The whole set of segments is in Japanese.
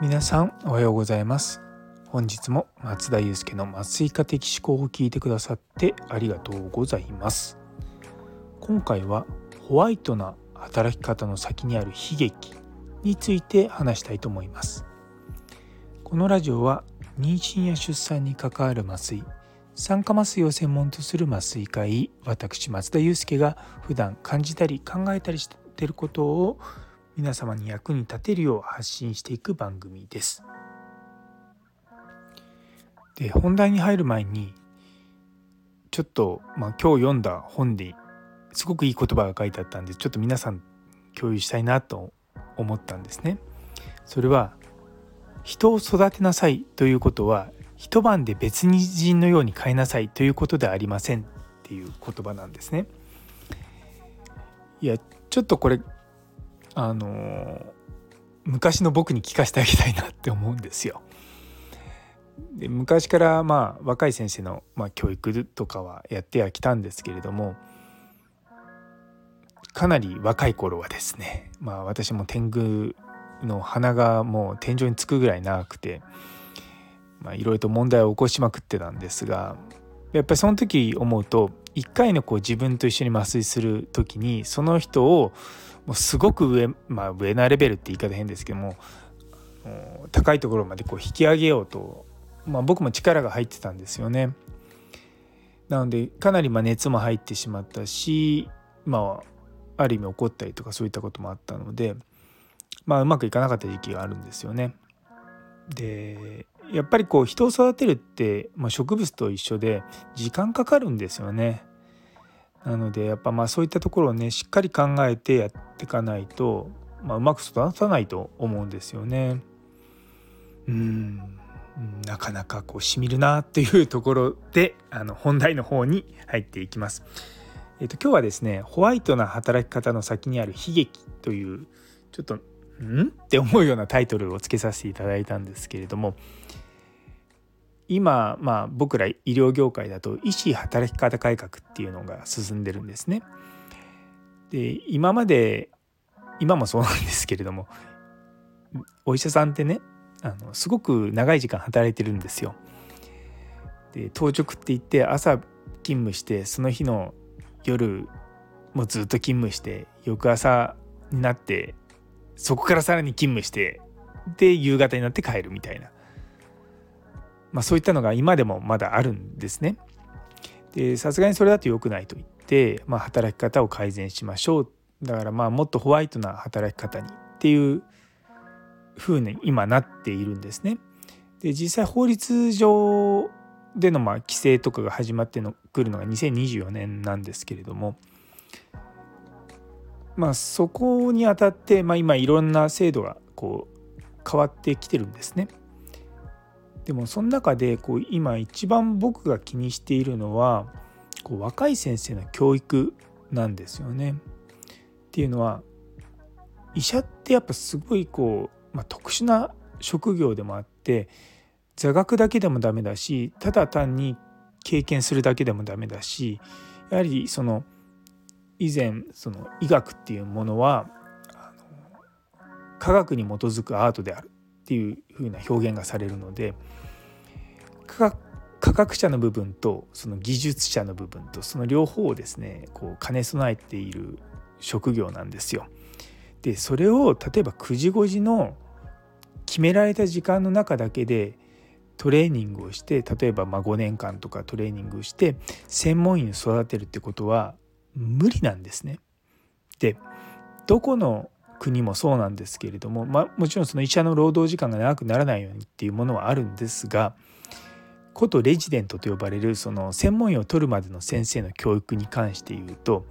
皆さんおはようございます。本日も松田祐介の麻酔科的思考を聞いてくださってありがとうございます。今回はホワイトな働き方の先にある悲劇について話したいと思います。このラジオは妊娠や出産に関わる麻酔酸化麻酔を専門とする麻酔科医私松田祐介が普段感じたり考えたりしていることを皆様に役に立てるよう発信していく番組です。で本題に入る前にちょっと、まあ、今日読んだ本ですごくいい言葉が書いてあったんでちょっと皆さん共有したいなと思ったんですね。それは人を育てなさいということは一晩で別人のように変えなさいということではありませんっていう言葉なんですね。いやちょっとこれあの昔の僕に聞かせてあげたいなって思うんですよ。で昔からまあ若い先生の、まあ、教育とかはやってはきたんですけれどもかなり若い頃はですねまあ私も天狗の鼻がもう天井につくぐらい長くていろいろと問題を起こしまくってたんですがやっぱりその時思うと一回のこう自分と一緒に麻酔する時にその人をもうすごく上まあ上なレベルって言い方変ですけども高いところまでこう引き上げようと、まあ、僕も力が入ってたんですよね。なのでかなりま熱も入ってしまったしまあある意味怒ったりとかそういったこともあったのでまあうまくいかなかった時期があるんですよね。でやっぱりこう人を育てるって、まあ、植物と一緒で時間かかるんですよね。なのでやっぱまあそういったところをねしっかり考えてやっていかないと、まあ、うまく育たないと思うんですよね。うんなかなかこうしみるなっていうところであの本題の方に入っていきます。えー、と今日はですねホワイトな働き方の先にある悲劇というちょっとん？って思うようなタイトルをつけさせていただいたんですけれども今、まあ、僕ら医療業界だと医師働き方改革っていうのが進んでるんですね。で今まで今もそうなんですけれどもお医者さんってねあのすごく長い時間働いてるんですよ。で当直って言って朝勤務してその日の夜もずっと勤務して翌朝になってそこからさらに勤務してで夕方になって帰るみたいなまあ、そういったのが今でもまだあるんですね。でさすがにそれだと良くないと言って、まあ、働き方を改善しましょうだからまあもっとホワイトな働き方にっていう風に今なっているんですね。で実際法律上でのま規制とかが始まってのくるのが2024年なんですけれどもまあそこにあたって、まあ、今いろんな制度がこう変わってきてるんですね。でもその中でこう今一番僕が気にしているのはこう若い先生の教育なんですよね。っていうのは医者ってやっぱすごいこう、まあ、特殊な職業でもあって座学だけでもダメだしただ単に経験するだけでもダメだしやはりその以前その医学っていうものは科学に基づくアートであるっていう風な表現がされるので科学者の部分とその技術者の部分とその両方をですねこう兼ね備えている職業なんですよ。でそれを例えば9時5時の決められた時間の中だけでトレーニングをして例えばま5年間とかトレーニングをして専門医を育てるってことは無理なんですね。でどこの国もそうなんですけれども、まあ、もちろんその医者の労働時間が長くならないようにっていうものはあるんですがことレジデントと呼ばれるその専門医を取るまでの先生の教育に関して言うと、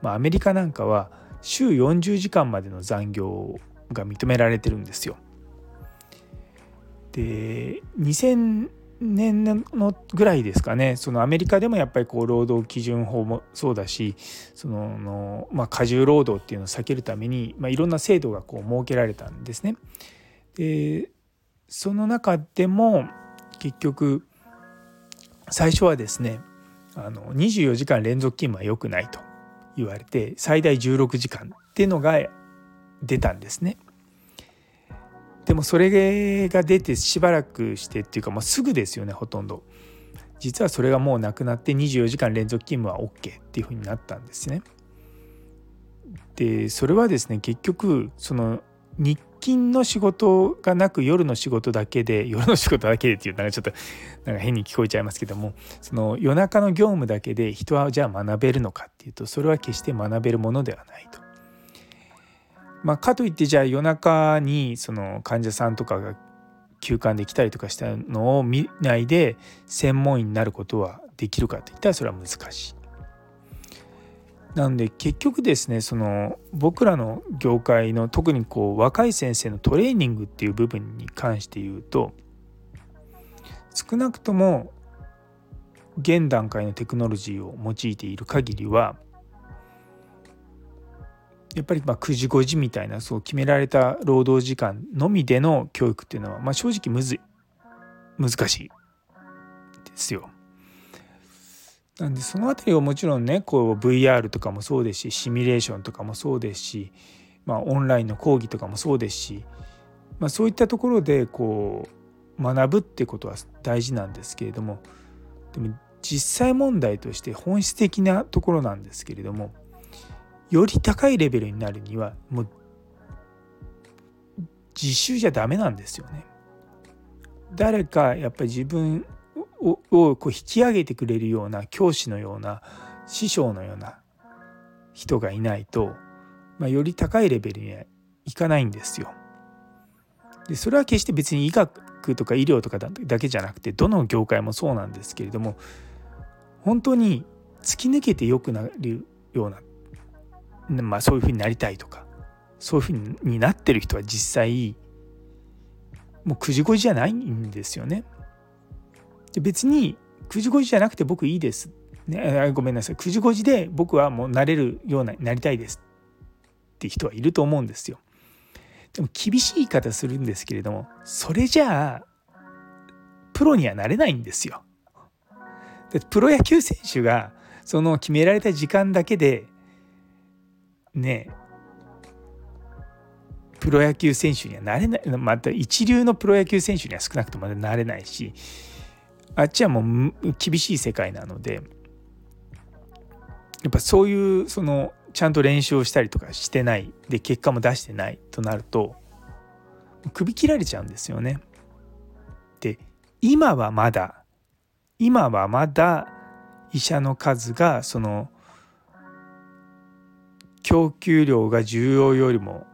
まあ、アメリカなんかは週40時間までの残業が認められてるんですよ。で年のぐらいですかねそのアメリカでもやっぱりこう労働基準法もそうだしその、まあ、過重労働っていうのを避けるために、まあ、いろんな制度がこう設けられたんですね。でその中でも結局最初はですねあの24時間連続勤務は良くないと言われて最大16時間っていうのが出たんですね。でもそれが出てしばらくしてっていうかもうすぐですよねほとんど。実はそれがもうなくなって24時間連続勤務は OK っていうふうになったんですね。でそれはですね結局その日勤の仕事がなく夜の仕事だけで 夜の仕事だけでっていうのがちょっとなんか変に聞こえちゃいますけどもその夜中の業務だけで人はじゃあ学べるのかっていうとそれは決して学べるものではないと。まあ、かといってじゃあ夜中にその患者さんとかが休館で来たりとかしたのを見ないで専門医になることはできるかといったらそれは難しい。なので結局ですねその僕らの業界の特にこう若い先生のトレーニングっていう部分に関して言うと少なくとも現段階のテクノロジーを用いている限りはやっぱりま9時5時みたいなそう決められた労働時間のみでの教育っていうのはまあ正直むずい難しいですよ。なんでその辺りをもちろんねこう VR とかもそうですしシミュレーションとかもそうですし、まあ、オンラインの講義とかもそうですし、まあ、そういったところでこう学ぶってことは大事なんですけれどもでも実際問題として本質的なところなんですけれどもより高いレベルになるにはもう実習じゃダメなんですよね。誰かやっぱり自分をこう引き上げてくれるような教師のような師匠のような人がいないと、まあ、より高いレベルにはいかないんですよ。でそれは決して別に医学とか医療とかだけじゃなくてどの業界もそうなんですけれども本当に突き抜けて良くなるような、まあ、そういうふうになりたいとかそういうふうになってる人は実際もう9時5時じゃないんですよね。で別に9時5時じゃなくて僕いいです。ね、ごめんなさい9時5時で僕はもうなれるようななりたいですって人はいると思うんですよ。でも厳しい言い方するんですけれどもそれじゃあプロにはなれないんですよ。でプロ野球選手がその決められた時間だけでねプロ野球選手にはなれないまた一流のプロ野球選手には少なくともなれないしあっちはもう厳しい世界なのでやっぱそういうそのちゃんと練習をしたりとかしてないで結果も出してないとなると首切られちゃうんですよね。で今はまだ今はまだ医者の数がその供給量が需要よりも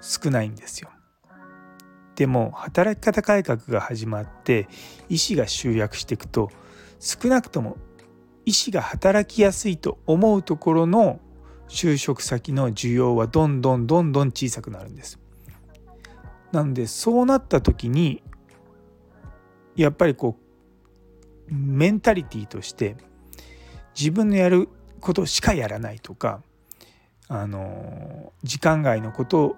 少ないんですよ。でも働き方改革が始まって医師が集約していくと少なくとも医師が働きやすいと思うところの就職先の需要はどんどんどんどん小さくなるんです。なのでそうなった時にやっぱりこうメンタリティーとして自分のやることしかやらないとかあの時間外のこと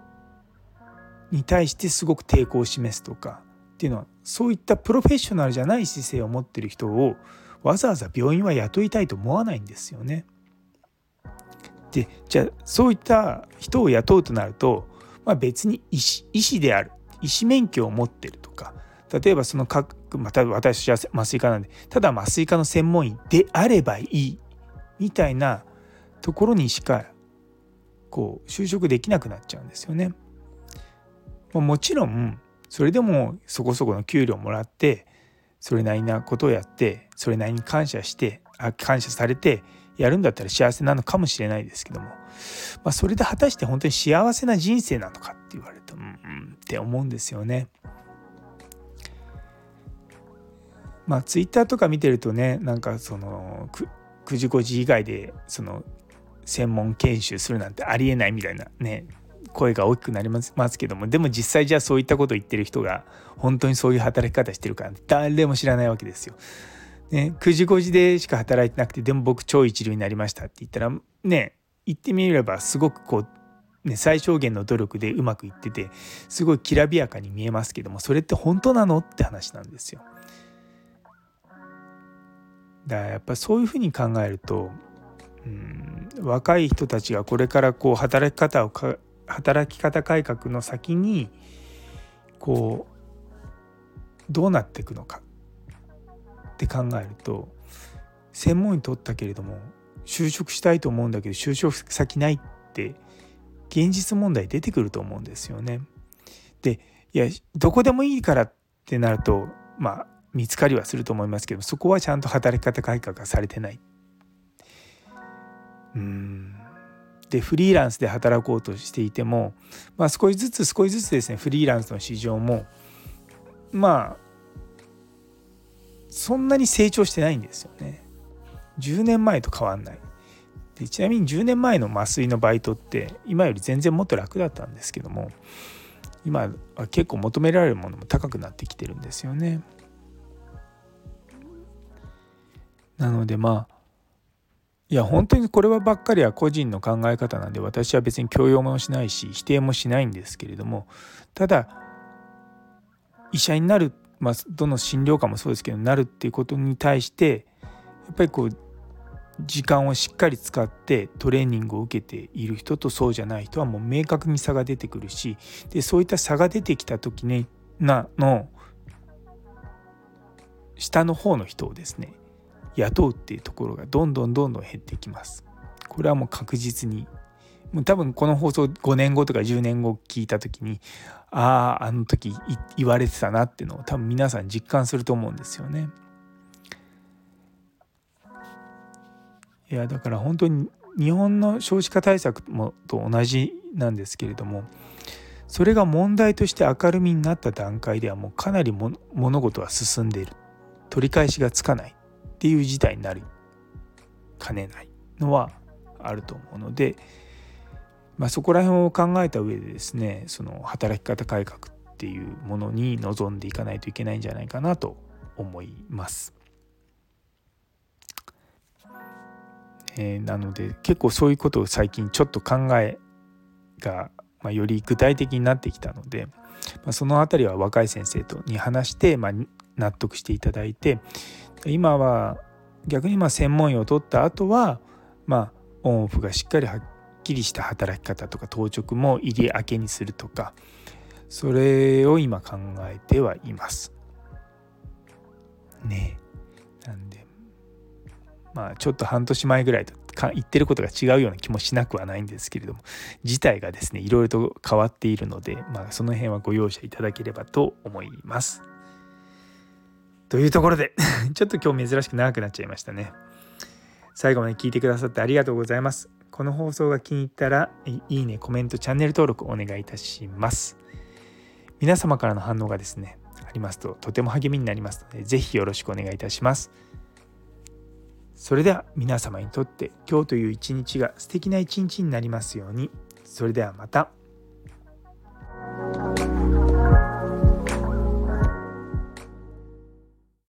に対してすごく抵抗を示すとかっていうのはそういったプロフェッショナルじゃない姿勢を持ってる人をわざわざ病院は雇いたいと思わないんですよね。でじゃあそういった人を雇うとなると、まあ、別に医師医師である医師免許を持ってるとか例えばその各また私は麻酔科なんでただ麻酔科の専門医であればいいみたいなところにしかこう就職できなくなっちゃうんですよね。まもちろんそれでもそこそこの給料もらってそれなりなことをやってそれなりに感謝してあ感謝されてやるんだったら幸せなのかもしれないですけども、まあ、それで果たして本当に幸せな人生なのかって言われるとうん、うん、って思うんですよね。まあツイッターとか見てるとねなんかその9時5時以外でその専門研修するなんてありえないみたいなね声が大きくなりますけどもでも実際じゃあそういったことを言ってる人が本当にそういう働き方してるか誰も知らないわけですよ。ね、9時5時でしか働いてなくてでも僕超一流になりましたって言ったらね言ってみればすごくこう、ね、最小限の努力でうまくいっててすごいきらびやかに見えますけどもそれって本当なのって話なんですよ。だからやっぱそういうふうに考えるとうん若い人たちがこれからこう働き方を働き方改革の先にこうどうなっていくのかって考えると専門医取ったけれども就職したいと思うんだけど就職先ないって現実問題出てくると思うんですよね。でいやどこでもいいからってなるとまあ見つかりはすると思いますけどそこはちゃんと働き方改革がされてない。うんでフリーランスで働こうとしていても、まあ、少しずつ少しずつですねフリーランスの市場もまあそんなに成長してないんですよね。10年前と変わんない。でちなみに10年前の麻酔のバイトって今より全然もっと楽だったんですけども今は結構求められるものも高くなってきてるんですよね。なのでまあいや本当にこれはばっかりは個人の考え方なんで私は別に強要もしないし否定もしないんですけれどもただ医者になる、まあ、どの診療科もそうですけどなるっていうことに対してやっぱりこう時間をしっかり使ってトレーニングを受けている人とそうじゃない人はもう明確に差が出てくるしでそういった差が出てきた時になの下の方の人をですね雇うっていうところがどんどんどんどん減ってきます。これはもう確実にもう多分この放送5年後とか10年後聞いた時にあああの時言われてたなっていうのを多分皆さん実感すると思うんですよね。いやだから本当に日本の少子化対策もと同じなんですけれどもそれが問題として明るみになった段階ではもうかなり物事は進んでいる取り返しがつかないっていう事態になりかねないのはあると思うので、まあ、そこら辺を考えた上でですねその働き方改革っていうものに臨んでいかないといけないんじゃないかなと思います。えー、なので結構そういうことを最近ちょっと考えが、まあ、より具体的になってきたので、まあ、その辺りは若い先生とに話して、まあ、納得していただいて今は逆にまあ専門医を取った後はまあオンオフがしっかりはっきりした働き方とか当直も入り明けにするとかそれを今考えてはいます。ねなんでまあちょっと半年前ぐらいと言ってることが違うような気もしなくはないんですけれども事態がですねいろいろと変わっているので、まあ、その辺はご容赦いただければと思います。というところで ちょっと今日珍しく長くなっちゃいましたね。最後まで聞いてくださってありがとうございます。この放送が気に入ったら、いいね、コメント、チャンネル登録お願いいたします。皆様からの反応がですね、ありますととても励みになりますので、ぜひよろしくお願いいたします。それでは皆様にとって今日という一日が素敵な一日になりますように。それではまた。